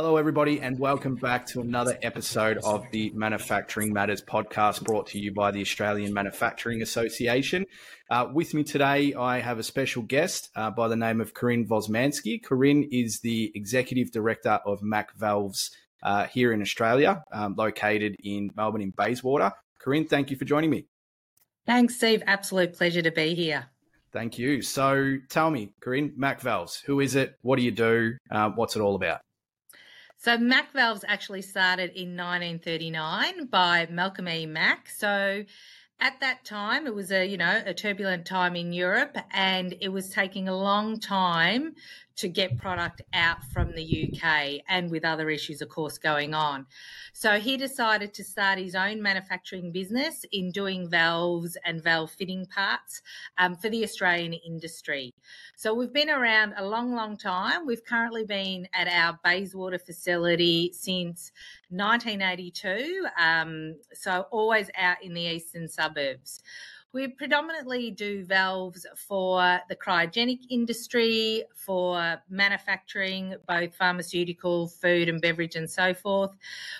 Hello, everybody, and welcome back to another episode of the Manufacturing Matters podcast brought to you by the Australian Manufacturing Association. Uh, with me today, I have a special guest uh, by the name of Karin Vosmansky. Karin is the Executive Director of Mack Valves uh, here in Australia, um, located in Melbourne in Bayswater. Karin, thank you for joining me. Thanks, Steve. Absolute pleasure to be here. Thank you. So tell me, Karin, Mack Valves, who is it? What do you do? Uh, what's it all about? So Mack Valves actually started in 1939 by Malcolm E. Mack. So at that time it was a you know a turbulent time in Europe and it was taking a long time to get product out from the UK and with other issues of course going on. So he decided to start his own manufacturing business in doing valves and valve fitting parts um, for the Australian industry. So we've been around a long, long time. We've currently been at our Bayswater facility since 1982, um, so always out in the eastern suburbs. We predominantly do valves for the cryogenic industry, for manufacturing, both pharmaceutical, food and beverage, and so forth.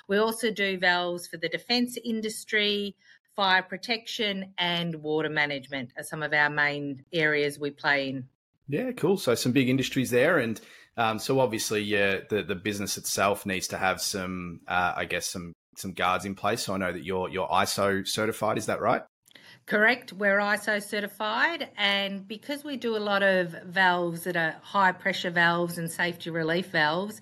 We also do valves for the defence industry, fire protection, and water management are some of our main areas we play in. Yeah, cool. So some big industries there, and um, so obviously, yeah, the the business itself needs to have some, uh, I guess, some some guards in place. So I know that you're you're ISO certified. Is that right? Correct. We're ISO certified, and because we do a lot of valves that are high pressure valves and safety relief valves,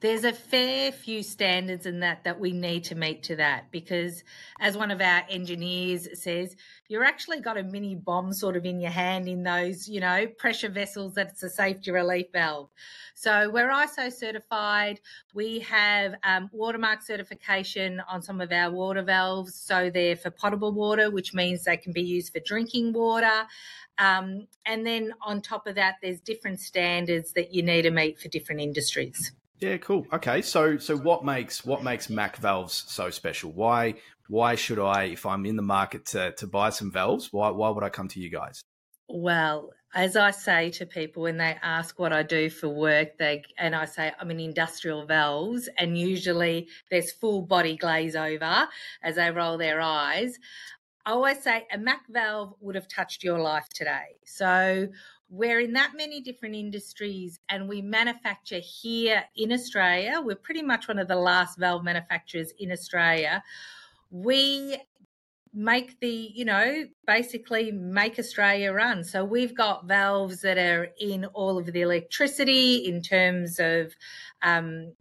there's a fair few standards in that that we need to meet to that. Because, as one of our engineers says, you're actually got a mini bomb sort of in your hand in those, you know, pressure vessels that's a safety relief valve. So we're ISO certified. We have um, watermark certification on some of our water valves. So they're for potable water, which means they can be used for drinking water. Um, and then on top of that, there's different standards that you need to meet for different industries. Yeah, cool. Okay, so so what makes what makes Mack valves so special? Why why should I, if I'm in the market to to buy some valves, why why would I come to you guys? Well, as I say to people when they ask what I do for work, they and I say I'm in industrial valves, and usually there's full body glaze over as they roll their eyes. I always say a Mack valve would have touched your life today. So we're in that many different industries and we manufacture here in Australia. We're pretty much one of the last valve manufacturers in Australia. We make the, you know, basically make Australia run. So we've got valves that are in all of the electricity in terms of um,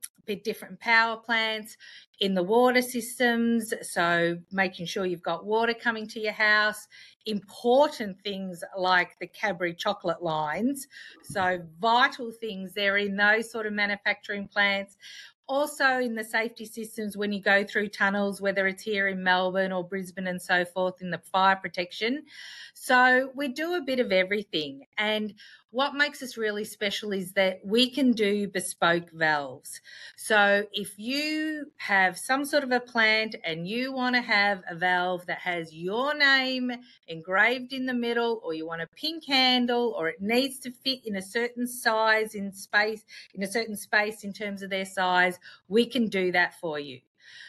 different power plants in the water systems. So making sure you've got water coming to your house, important things like the Cadbury chocolate lines. So vital things there in those sort of manufacturing plants also in the safety systems when you go through tunnels, whether it's here in Melbourne or Brisbane and so forth, in the fire protection. So we do a bit of everything. And what makes us really special is that we can do bespoke valves. So if you have some sort of a plant and you want to have a valve that has your name engraved in the middle, or you want a pink handle, or it needs to fit in a certain size in space, in a certain space in terms of their size, we can do that for you.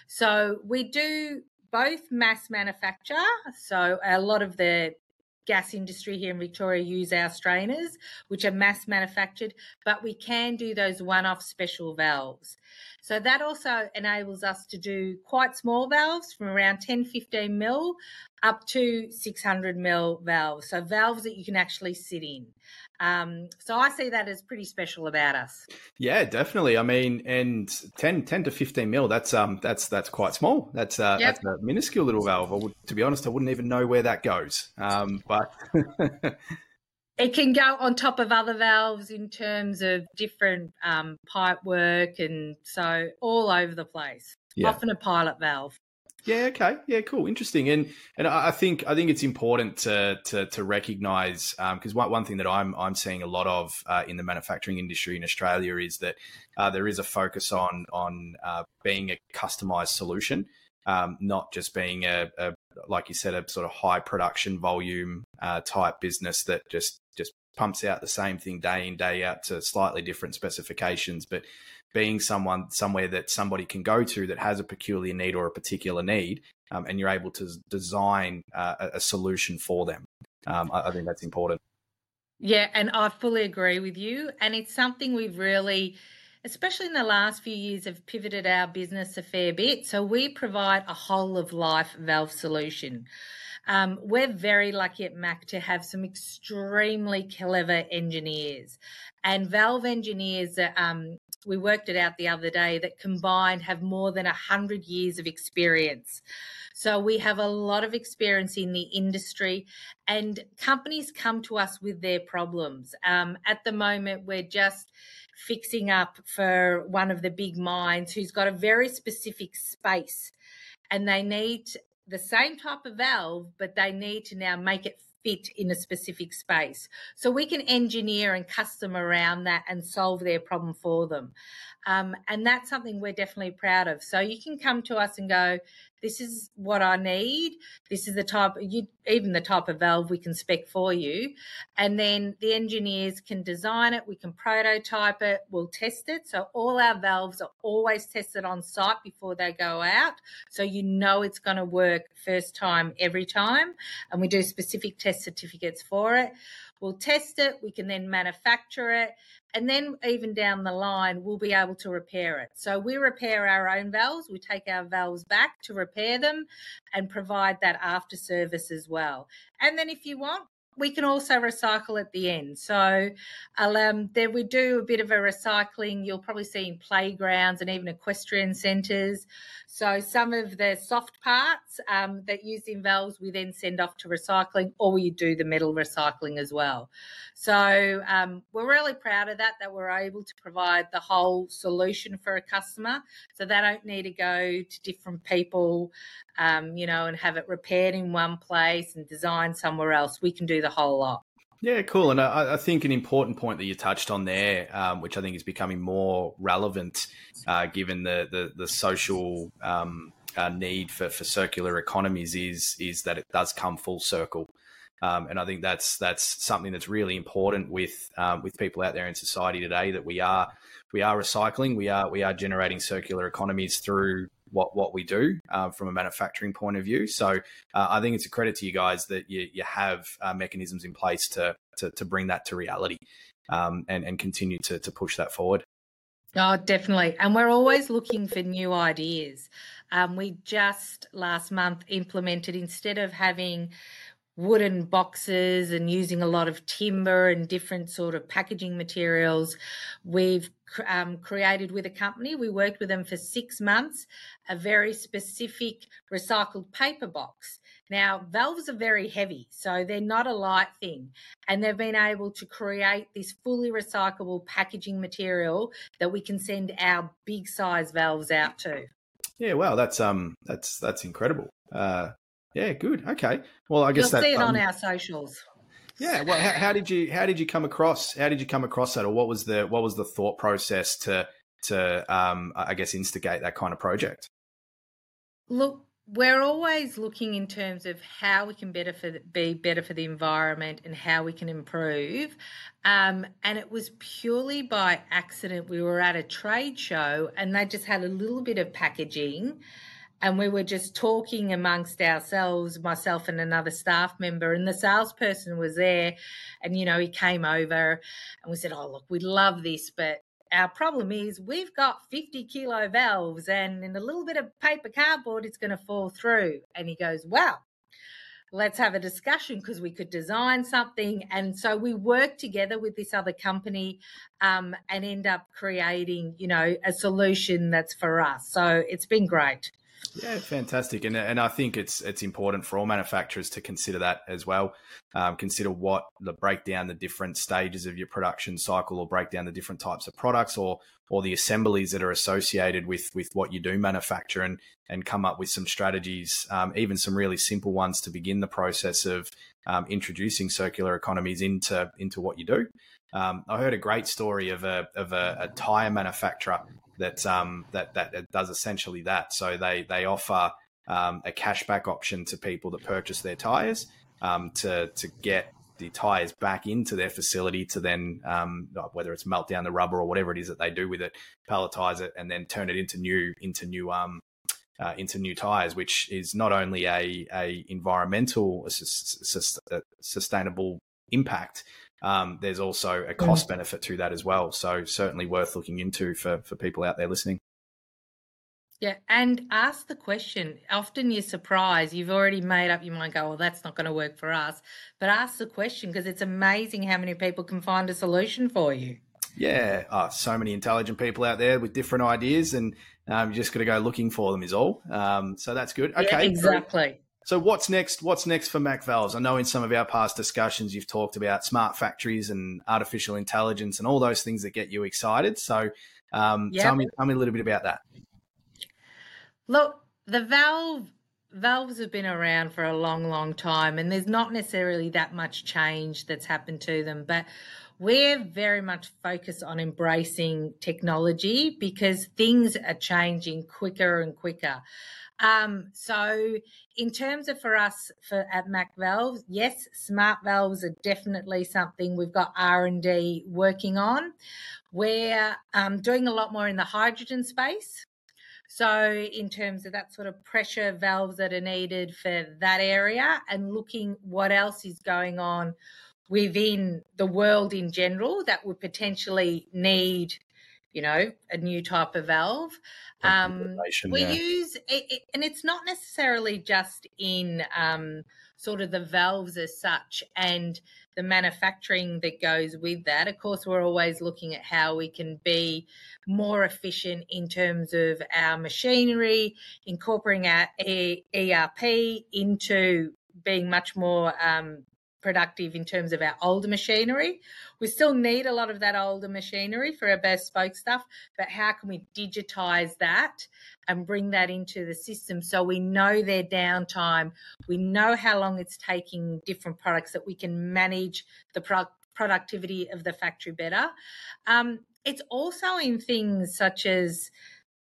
So we do both mass manufacture. So a lot of the gas industry here in Victoria use our strainers, which are mass manufactured, but we can do those one off special valves. So that also enables us to do quite small valves from around 10, 15 mil up to 600 mil valves. So valves that you can actually sit in. Um, so I see that as pretty special about us. Yeah, definitely. I mean, and 10, 10 to 15 mil, that's, um, that's, that's quite small. That's, uh, yep. that's a minuscule little valve. I would, to be honest, I wouldn't even know where that goes. Um, but it can go on top of other valves in terms of different um, pipe work and so all over the place. Yeah. Often a pilot valve. Yeah. Okay. Yeah. Cool. Interesting. And and I think I think it's important to to, to recognise because um, one, one thing that I'm I'm seeing a lot of uh, in the manufacturing industry in Australia is that uh, there is a focus on on uh, being a customised solution, um, not just being a, a, like you said a sort of high production volume uh, type business that just just pumps out the same thing day in day out to slightly different specifications, but being someone somewhere that somebody can go to that has a peculiar need or a particular need, um, and you're able to design uh, a, solution for them. Um, I, I think that's important. Yeah, and I fully agree with you. And it's something we've really, especially in the last few years, have pivoted our business a fair bit. So we provide a whole of life valve solution. Um, we're very lucky at Mack to have some extremely clever engineers and valve engineers that um, we worked it out the other day that combined have more than 100 years of experience. So we have a lot of experience in the industry, and companies come to us with their problems. Um, at the moment, we're just fixing up for one of the big mines who's got a very specific space and they need the same type of valve, but they need to now make it fit in a specific space. So we can engineer and custom around that and solve their problem for them. Um, and that's something we're definitely proud of. So you can come to us and go, this is what I need. This is the type, you, even the type of valve we can spec for you. And then the engineers can design it, we can prototype it, we'll test it. So all our valves are always tested on site before they go out. So you know it's going to work first time, every time. And we do specific test certificates for it. We'll test it, we can then manufacture it, and then even down the line, we'll be able to repair it. So we repair our own valves, we take our valves back to repair them and provide that after service as well. And then if you want, we can also recycle at the end. So um, there we do a bit of a recycling. You'll probably see in playgrounds and even equestrian centres. So some of the soft parts um, that use in valves we then send off to recycling, or we do the metal recycling as well. So um, we're really proud of that, that we're able to provide the whole solution for a customer. So they don't need to go to different people, um, you know, and have it repaired in one place and designed somewhere else. We can do the whole lot. Yeah, cool. And I, I, think an important point that you touched on there, um, which I think is becoming more relevant uh, given the, the, the social um, uh, need for, for circular economies, is is that it does come full circle. Um, and I think that's that's something that's really important with um, with people out there in society today that we are we are recycling, we are we are generating circular economies through what what we do uh, from a manufacturing point of view. So uh, I think it's a credit to you guys that you, you have uh, mechanisms in place to, to, to bring that to reality um, and and continue to to push that forward. Oh, definitely. And we're always looking for new ideas. Um, we just last month implemented instead of having wooden boxes and using a lot of timber and different sort of packaging materials. We've um, created with a company, we worked with them for six months, a very specific recycled paper box. Now, valves are very heavy, so they're not a light thing. And they've been able to create this fully recyclable packaging material that we can send our big size valves out to. Yeah, wow, that's um that's that's incredible. Uh yeah, good. Okay. Well, I guess you'll that, see it um, on our socials. Yeah. Well, how, how, did you how did you come across how did you come across that, or what was the what was the thought process to to um, I guess instigate that kind of project? Look, we're always looking in terms of how we can better for the, be better for the environment and how we can improve. Um, and it was purely by accident. We were at a trade show and they just had a little bit of packaging and we were just talking amongst ourselves, myself and another staff member, and the salesperson was there, and you know he came over, and we said, "Oh look, we love this, but our problem is we've got 50 kilo valves, and in a little bit of paper cardboard, it's going to fall through." And he goes, "Well." Let's have a discussion because we could design something. And so we worked together with this other company um, and end up creating, you know, a solution that's for us. So it's been great. Yeah, fantastic, and and I think it's it's important for all manufacturers to consider that as well. Um, consider what the break down the different stages of your production cycle, or break down the different types of products, or or the assemblies that are associated with with what you do manufacture, and and come up with some strategies, um, even some really simple ones to begin the process of um, introducing circular economies into into what you do. Um, I heard a great story of a of a, a tire manufacturer that um, that that does essentially that. So they they offer um, a cashback option to people that purchase their tires um, to to get the tires back into their facility to then um, whether it's melt down the rubber or whatever it is that they do with it, pelletize it, and then turn it into new into new um, uh, into new tires, which is not only a a environmental a sustainable impact. Um, there's also a cost benefit to that as well. So certainly worth looking into for for people out there listening. Yeah, and ask the question. Often you're surprised. You've already made up your mind, go, well, that's not going to work for us. But ask the question because it's amazing how many people can find a solution for you. Yeah, oh, so many intelligent people out there with different ideas, and um, you just got to go looking for them, is all. Um, so that's good. Okay, yeah, exactly. So what's next? What's next for Mack Valves? I know in some of our past discussions you've talked about smart factories and artificial intelligence and all those things that get you excited. So um, yep. tell me, tell me a little bit about that. Look, the valve valves have been around for a long, long time, and there's not necessarily that much change that's happened to them. But we're very much focused on embracing technology because things are changing quicker and quicker. Um, so, in terms of for us for at Mack Valves, yes, smart valves are definitely something we've got R and D working on. We're um, doing a lot more in the hydrogen space. So, in terms of that sort of pressure valves that are needed for that area, and looking what else is going on within the world in general that would potentially need, you know, a new type of valve. Um, we yeah. use it, it, and it's not necessarily just in um, sort of the valves as such and the manufacturing that goes with that. Of course, we're always looking at how we can be more efficient in terms of our machinery, incorporating our ERP into being much more um, productive in terms of our older machinery. We still need a lot of that older machinery for our bespoke stuff, but how can we digitize that and bring that into the system so we know their downtime, we know how long it's taking different products that we can manage the pro- productivity of the factory better. Um, it's also in things such as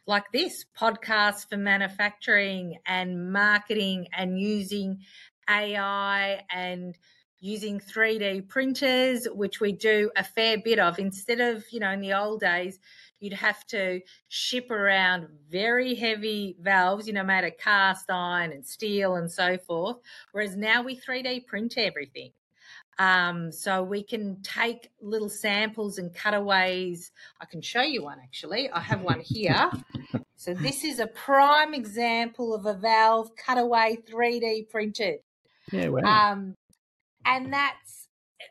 like this podcast for manufacturing and marketing and using AI and using 3D printers, which we do a fair bit of. Instead of, you know, in the old days, you'd have to ship around very heavy valves, you know, made of cast iron and steel and so forth. Whereas now we 3D print everything. Um, so we can take little samples and cutaways. I can show you one actually. I have one here. so this is a prime example of a valve cutaway 3D printed. Yeah, wow. Um, and that's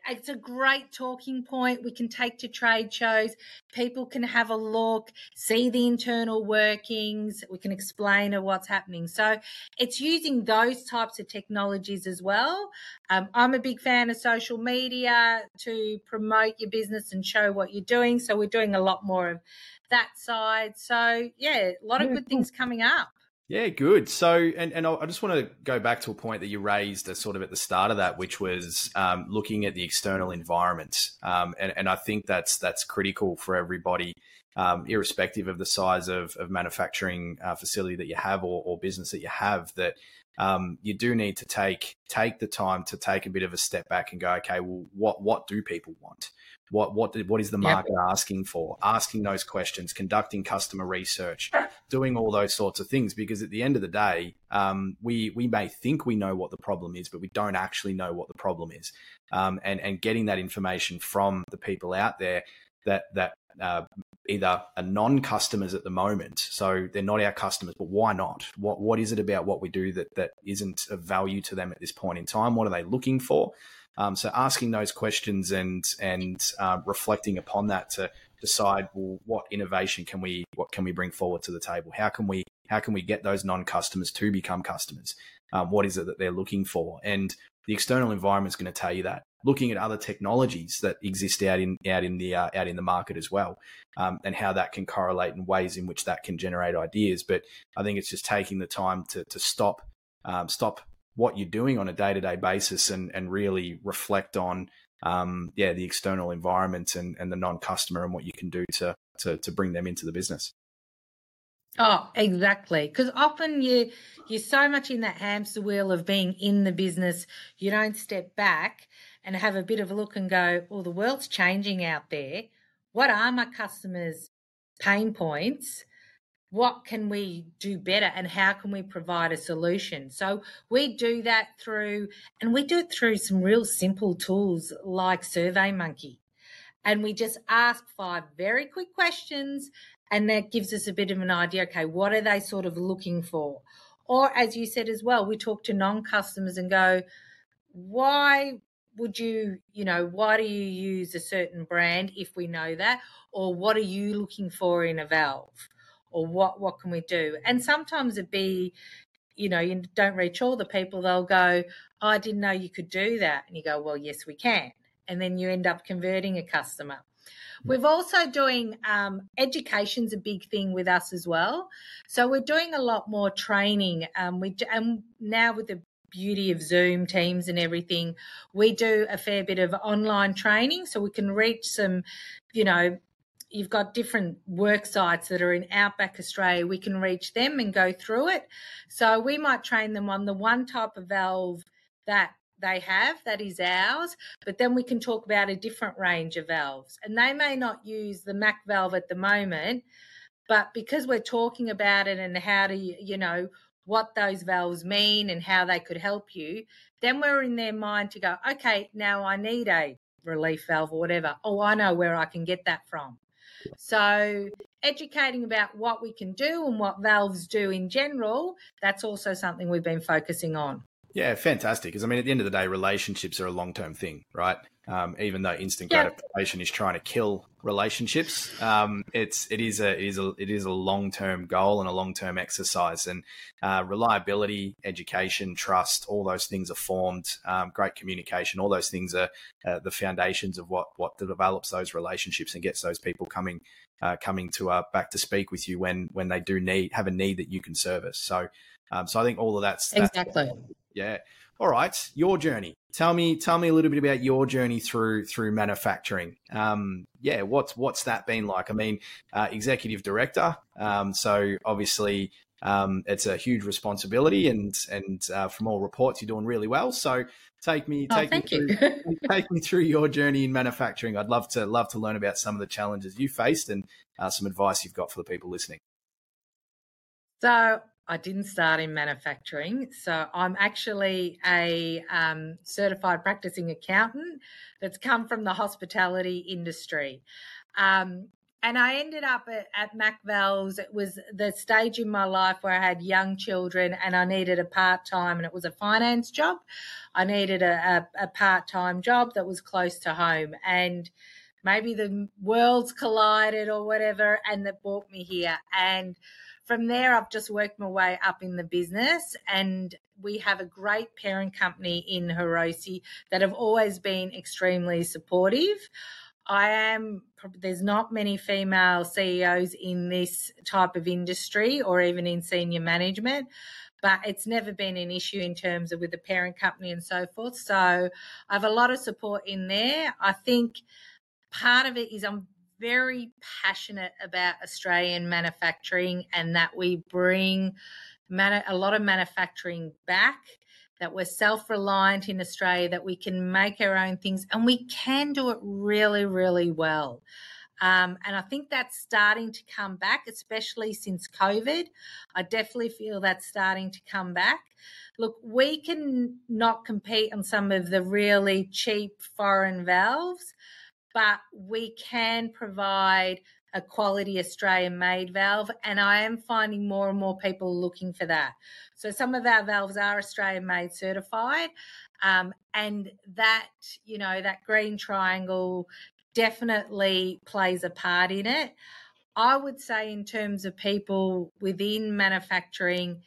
it's a great talking point. We can take to trade shows. People can have a look see the internal workings. We can explain what's happening. So it's using those types of technologies as well. Um, i'm a big fan of social media to promote your business and show what you're doing. So we're doing a lot more of that side. So yeah a lot of good things coming up yeah, good. So, and, and I just want to go back to a point that you raised sort of at the start of that, which was um, looking at the external environment. Um, and, and I think that's that's critical for everybody, um, irrespective of the size of, of manufacturing uh, facility that you have or, or business that you have, that um, you do need to take take the time to take a bit of a step back and go, okay, well, what what do people want? What what what is the market yep. asking for? Asking those questions, conducting customer research, doing all those sorts of things. Because at the end of the day, um, we we may think we know what the problem is, but we don't actually know what the problem is. Um, and and getting that information from the people out there that that uh, either are non-customers at the moment, so they're not our customers, but why not? What what is it about what we do that that isn't of value to them at this point in time? What are they looking for? Um, so asking those questions and and uh, reflecting upon that to decide well what innovation can we what can we bring forward to the table? How can we how can we get those non customers to become customers? Um, what is it that they're looking for? And the external environment is going to tell you that. Looking at other technologies that exist out in out in the uh, out in the market as well, um, and how that can correlate and ways in which that can generate ideas. But I think it's just taking the time to to stop um, stop what you're doing on a day to day basis and, and really reflect on um, yeah the external environment and, and the non customer and what you can do to, to to bring them into the business. Oh, exactly. Because often you you're so much in that hamster wheel of being in the business, you don't step back and have a bit of a look and go, well, the world's changing out there. What are my customers' pain points? What can we do better and how can we provide a solution? So we do that through, and we do it through some real simple tools like SurveyMonkey. And we just ask five very quick questions and that gives us a bit of an idea okay what are they sort of looking for or as you said as well we talk to non-customers and go why would you you know why do you use a certain brand if we know that or what are you looking for in a valve or what what can we do and sometimes it be you know you don't reach all the people they'll go oh, i didn't know you could do that and you go well yes we can and then you end up converting a customer We've also doing um, education's a big thing with us as well. So we're doing a lot more training. Um, we and now with the beauty of Zoom teams and everything, we do a fair bit of online training, so we can reach some, you know. You've got different work sites that are in Outback Australia. We can reach them and go through it. So we might train them on the one type of valve that they have, that is ours, but then we can talk about a different range of valves. And they may not use the Mack valve at the moment, but because we're talking about it and how to, you know, what those valves mean and how they could help you, then we're in their mind to go, okay, now I need a relief valve or whatever. Oh, I know where I can get that from. So, educating about what we can do and what valves do in general, that's also something we've been focusing on. Yeah, fantastic. Because I mean, at the end of the day, relationships are a long term thing, right? Um, even though instant gratification is trying to kill relationships, um, it's it is a it is a it is a long term goal and a long term exercise. And uh, reliability, education, trust, all those things are formed. Um, great communication, all those things are uh, the foundations of what what develops those relationships and gets those people coming uh, coming to uh, back to speak with you when when they do need have a need that you can service. So. Um, so I think all of that's, that's exactly yeah. All right, your journey. Tell me, tell me a little bit about your journey through through manufacturing. Um, yeah, what's what's that been like? I mean, uh, executive director. Um, so obviously, um, it's a huge responsibility, and and uh, from all reports, you're doing really well. So take me, oh, take oh, me through, take me through your journey in manufacturing. I'd love to love to learn about some of the challenges you faced and uh, some advice you've got for the people listening. So I didn't start in manufacturing. So I'm actually a um, certified practicing accountant that's come from the hospitality industry. Um, and I ended up at, at. It was the stage in my life where I had young children and I needed a part time, and it was a finance job. I needed a, a, a part time job that was close to home. And maybe the worlds collided or whatever, and that brought me here. And from there, I've just worked my way up in the business, and we have a great parent company in Hiroshi that have always been extremely supportive. I am, there's not many female CEOs in this type of industry or even in senior management, but it's never been an issue in terms of with the parent company and so forth. So I have a lot of support in there. I think part of it is I'm very passionate about Australian manufacturing and that we bring a lot of manufacturing back, that we're self reliant in Australia, that we can make our own things and we can do it really, really well. Um, and I think that's starting to come back, especially since COVID. I definitely feel that's starting to come back. Look, we can not compete on some of the really cheap foreign valves, but we can provide a quality Australian made valve. And I am finding more and more people looking for that. So some of our valves are Australian made certified. Um, and that, you know, that green triangle definitely plays a part in it. I would say, in terms of people within manufacturing,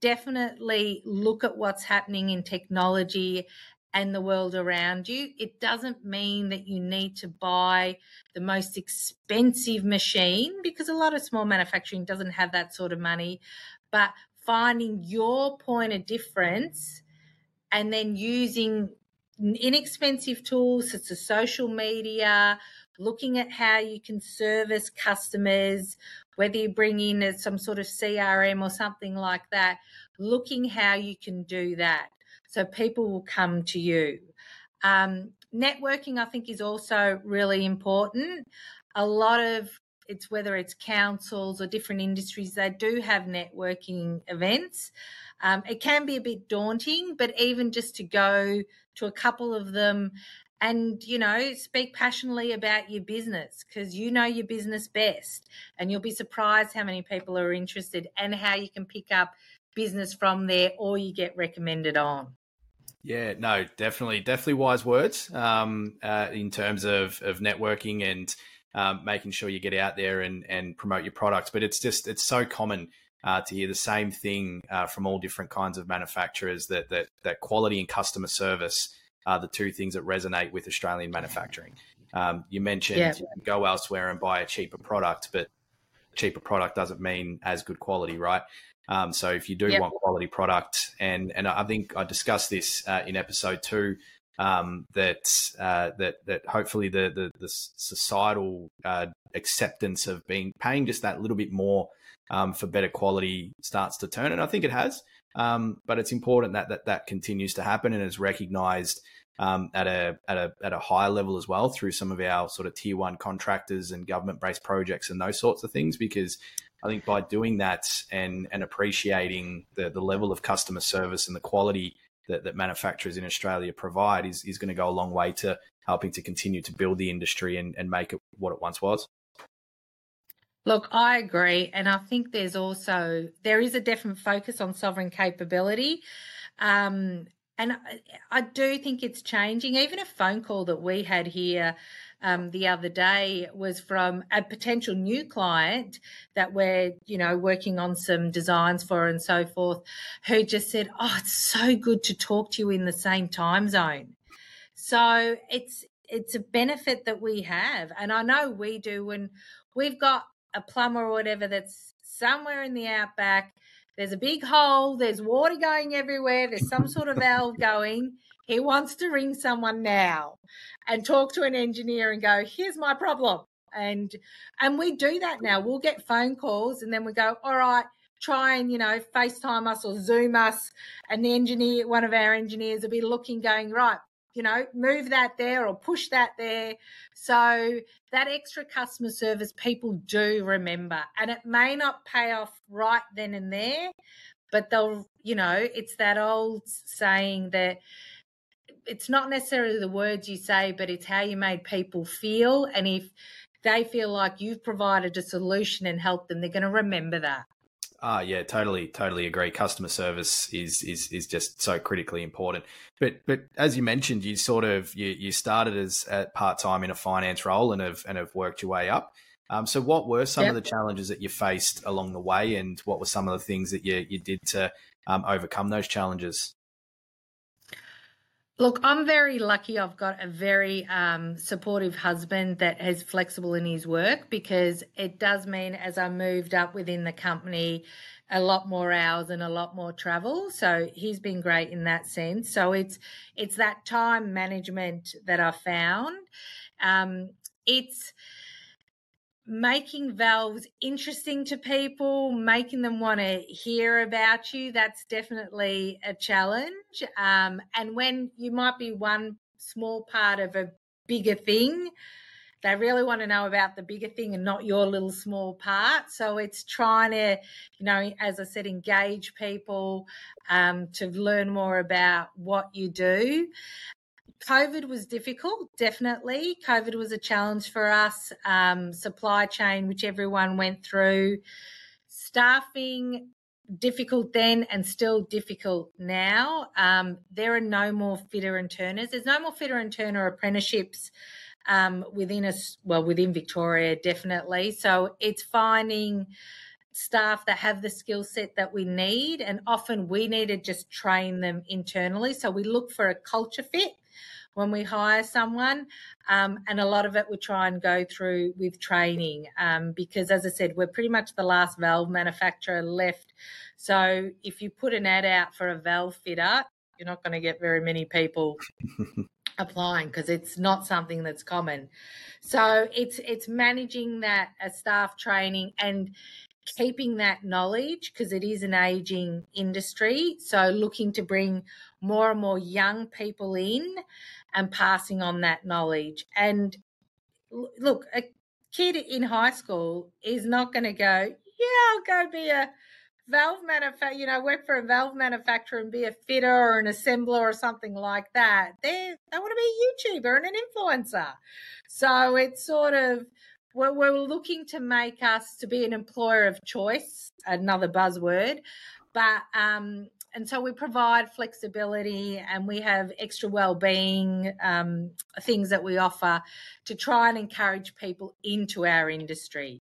definitely look at what's happening in technology and the world around you. It doesn't mean that you need to buy the most expensive machine because a lot of small manufacturing doesn't have that sort of money, but finding your point of difference and then using inexpensive tools such as social media, looking at how you can service customers, whether you bring in some sort of CRM or something like that, looking how you can do that. So people will come to you. Um, networking, I think, is also really important. A lot of it's whether it's councils or different industries, they do have networking events. Um, it can be a bit daunting, but even just to go to a couple of them and you know speak passionately about your business because you know your business best and you'll be surprised how many people are interested and how you can pick up business from there or you get recommended on yeah no definitely definitely wise words um, uh, in terms of of networking and um, making sure you get out there and and promote your products but it's just it's so common uh, to hear the same thing uh, from all different kinds of manufacturers that that that quality and customer service are the two things that resonate with Australian manufacturing. Um, you mentioned yeah. you go elsewhere and buy a cheaper product, but cheaper product doesn't mean as good quality, right? Um, so if you do yep. want quality product, and and I think I discussed this uh, in episode two, um, that uh, that that hopefully the the, the societal uh, acceptance of being paying just that little bit more um, for better quality starts to turn, and I think it has. Um, but it's important that, that that continues to happen and is recognised um, at a at a at a higher level as well through some of our sort of tier one contractors and government based projects and those sorts of things. Because I think by doing that and and appreciating the the level of customer service and the quality that, that manufacturers in Australia provide is is going to go a long way to helping to continue to build the industry and, and make it what it once was. Look, I agree. And I think there's also, there is a definite focus on sovereign capability. Um, and I, I, do think it's changing. Even a phone call that we had here um, the other day was from a potential new client that we're, you know, working on some designs for and so forth, who just said, "Oh, it's so good to talk to you in the same time zone." So it's it's a benefit that we have, and I know we do when we've got a plumber or whatever that's somewhere in the outback. There's a big hole, there's water going everywhere, there's some sort of valve going. He wants to ring someone now and talk to an engineer and go, here's my problem. And and we do that now. We'll get phone calls and then we go, all right, try and, you know, FaceTime us or Zoom us. And the engineer, one of our engineers will be looking, going, right, you know, move that there or push that there. So that extra customer service people do remember. And it may not pay off right then and there, but they'll, you know, it's that old saying that it's not necessarily the words you say, but it's how you made people feel. And if they feel like you've provided a solution and helped them, they're going to remember that. Ah, yeah, totally, totally agree. Customer service is is is just so critically important. But but as you mentioned, you sort of you you started as at part time in a finance role and have and have worked your way up. Um, so what were some yep. of the challenges that you faced along the way, and what were some of the things that you you did to um, overcome those challenges? Look, I'm very lucky. I've got a very um, supportive husband that is flexible in his work because it does mean as I moved up within the company, a lot more hours and a lot more travel. So he's been great in that sense. So it's it's that time management that I found. Um, it's making valves interesting to people, making them want to hear about you, that's definitely a challenge. Um, and when you might be one small part of a bigger thing, they really want to know about the bigger thing and not your little small part. So it's trying to, you know, as I said, engage people um, to learn more about what you do. COVID was difficult, definitely. COVID was a challenge for us. Um, supply chain, which everyone went through, staffing, difficult then and still difficult now. Um, there are no more fitter and turners. There's no more fitter and turner apprenticeships um, within us, well, within Victoria, definitely. So it's finding staff that have the skill set that we need, and often we need to just train them internally. So we look for a culture fit when we hire someone. Um, and a lot of it we try and go through with training um, because, as I said, we're pretty much the last valve manufacturer left. So if you put an ad out for a valve fitter, you're not going to get very many people applying because it's not something that's common. So it's it's managing that a staff training and keeping that knowledge because it is an aging industry. So looking to bring more and more young people in and passing on that knowledge. And look, a kid in high school is not going to go, yeah, I'll go be a valve manufacturer, you know, work for a valve manufacturer and be a fitter or an assembler or something like that. They they want to be a YouTuber and an influencer. So it's sort of we're, we're looking to make us to be an employer of choice, another buzzword, but um, and so we provide flexibility and we have extra well-being um, things that we offer to try and encourage people into our industry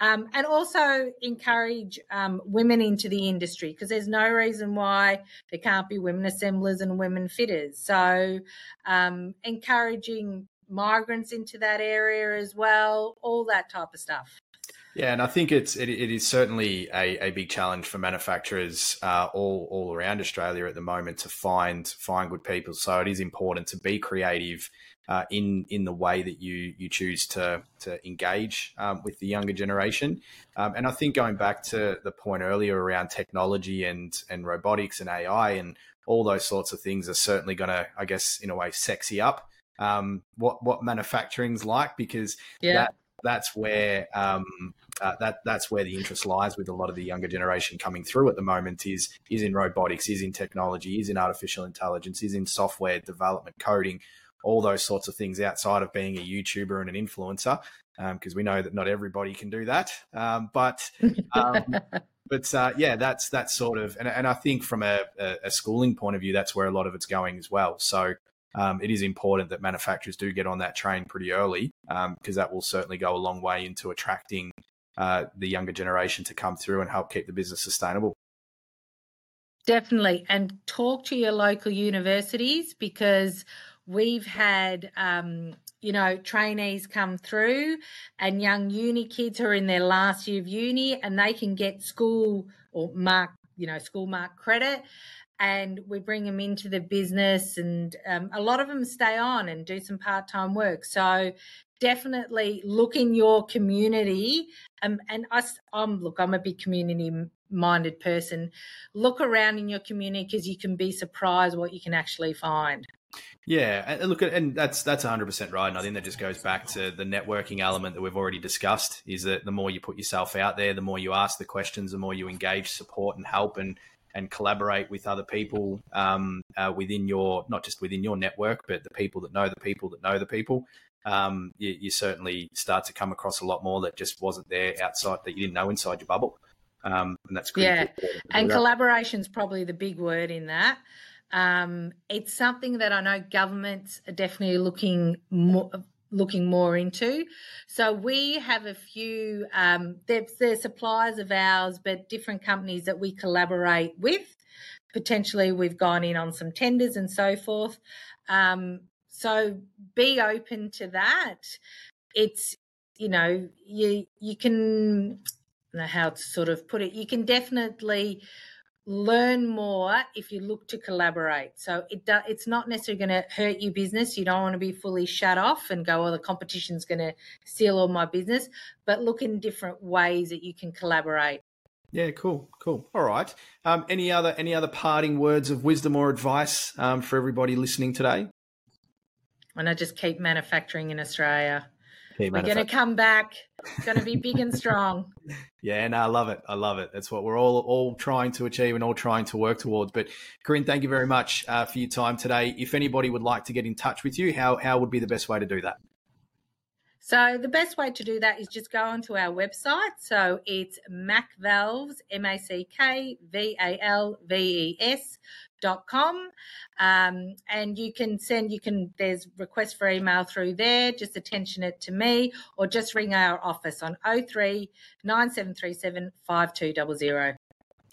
um, and also encourage um, women into the industry because there's no reason why there can't be women assemblers and women fitters. So, um, encouraging migrants into that area as well, all that type of stuff. Yeah, and I think it's it, it is certainly a, a big challenge for manufacturers uh, all all around Australia at the moment to find find good people. So it is important to be creative uh, in in the way that you you choose to to engage um, with the younger generation. Um, and I think going back to the point earlier around technology and and robotics and AI and all those sorts of things are certainly going to, I guess, in a way, sexy up um, what what manufacturing's like because yeah. that that's where um, uh, that that's where the interest lies with a lot of the younger generation coming through at the moment is is in robotics, is in technology, is in artificial intelligence, is in software development, coding, all those sorts of things outside of being a YouTuber and an influencer, because um, we know that not everybody can do that. Um, but um, but uh, yeah, that's that's sort of, and, and I think from a, a, schooling point of view, that's where a lot of it's going as well. So um, it is important that manufacturers do get on that train pretty early, because um, that will certainly go a long way into attracting uh, the younger generation to come through and help keep the business sustainable. Definitely, and talk to your local universities because We've had, um, you know, trainees come through and young uni kids who are in their last year of uni and they can get school or mark, you know, school mark credit. And we bring them into the business, and um, a lot of them stay on and do some part time work. So definitely look in your community. Um, and I, I'm look, I'm a big community minded person. Look around in your community because you can be surprised what you can actually find. Yeah, and look, and that's that's 100 percent right. And I think that just goes back to the networking element that we've already discussed. Is that the more you put yourself out there, the more you ask the questions, the more you engage, support, and help, and and collaborate with other people um, uh, within your not just within your network, but the people that know the people that know the people. Um, you, you, certainly start to come across a lot more that just wasn't there outside that you didn't know inside your bubble. Um, and that's yeah, and collaboration is probably the big word in that. Um, it's something that I know governments are definitely looking more, looking more into. So we have a few, um, they're, they're suppliers of ours, but different companies that we collaborate with. Potentially, we've gone in on some tenders and so forth. Um, so be open to that. It's you know you you can know how to sort of put it. You can definitely learn more if you look to collaborate. So it do, it's not necessarily going to hurt your business. You don't want to be fully shut off and go, "Oh, the competition's going to steal all my business." But look in different ways that you can collaborate. Yeah, cool, cool. All right. Um, any other any other parting words of wisdom or advice um, for everybody listening today? And I just keep manufacturing in Australia. We're going to come back. It's going to be big and strong. Yeah, and I love it. I love it. That's what we're all all trying to achieve and all trying to work towards. But Karin, thank you very much uh, for your time today. If anybody would like to get in touch with you, how how would be the best way to do that? So the best way to do that is just go onto our website. So it's Mack Valves, M A C K V A L V E S com. Um, and you can send, you can, there's request for email through there, just attention it to me, or just ring our office on 03 9737 5200.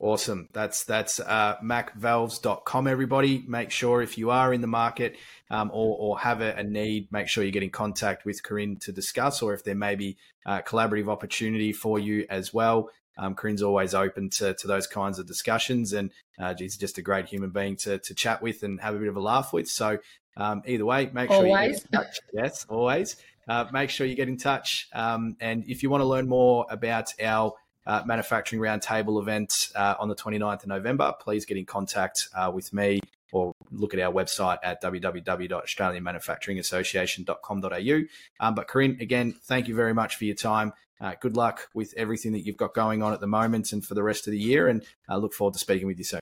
Awesome. That's that's uh, mackvalves.com, everybody. Make sure if you are in the market um, or, or have a, a, need, make sure you get in contact with Karin to discuss, or if there may be a collaborative opportunity for you as well. Um, Karin's always open to, to those kinds of discussions, and uh, she's just a great human being to, to chat with and have a bit of a laugh with. So, um, either way, make sure always. you get in touch. Yes, always. Uh, make sure you get in touch. Um, and if you want to learn more about our uh, manufacturing roundtable event uh, on the 29th of November, please get in contact uh, with me or look at our website at www.australianmanufacturingassociation.com.au. Um, but Karin, again, thank you very much for your time. Uh, good luck with everything that you've got going on at the moment and for the rest of the year. And I uh, look forward to speaking with you soon.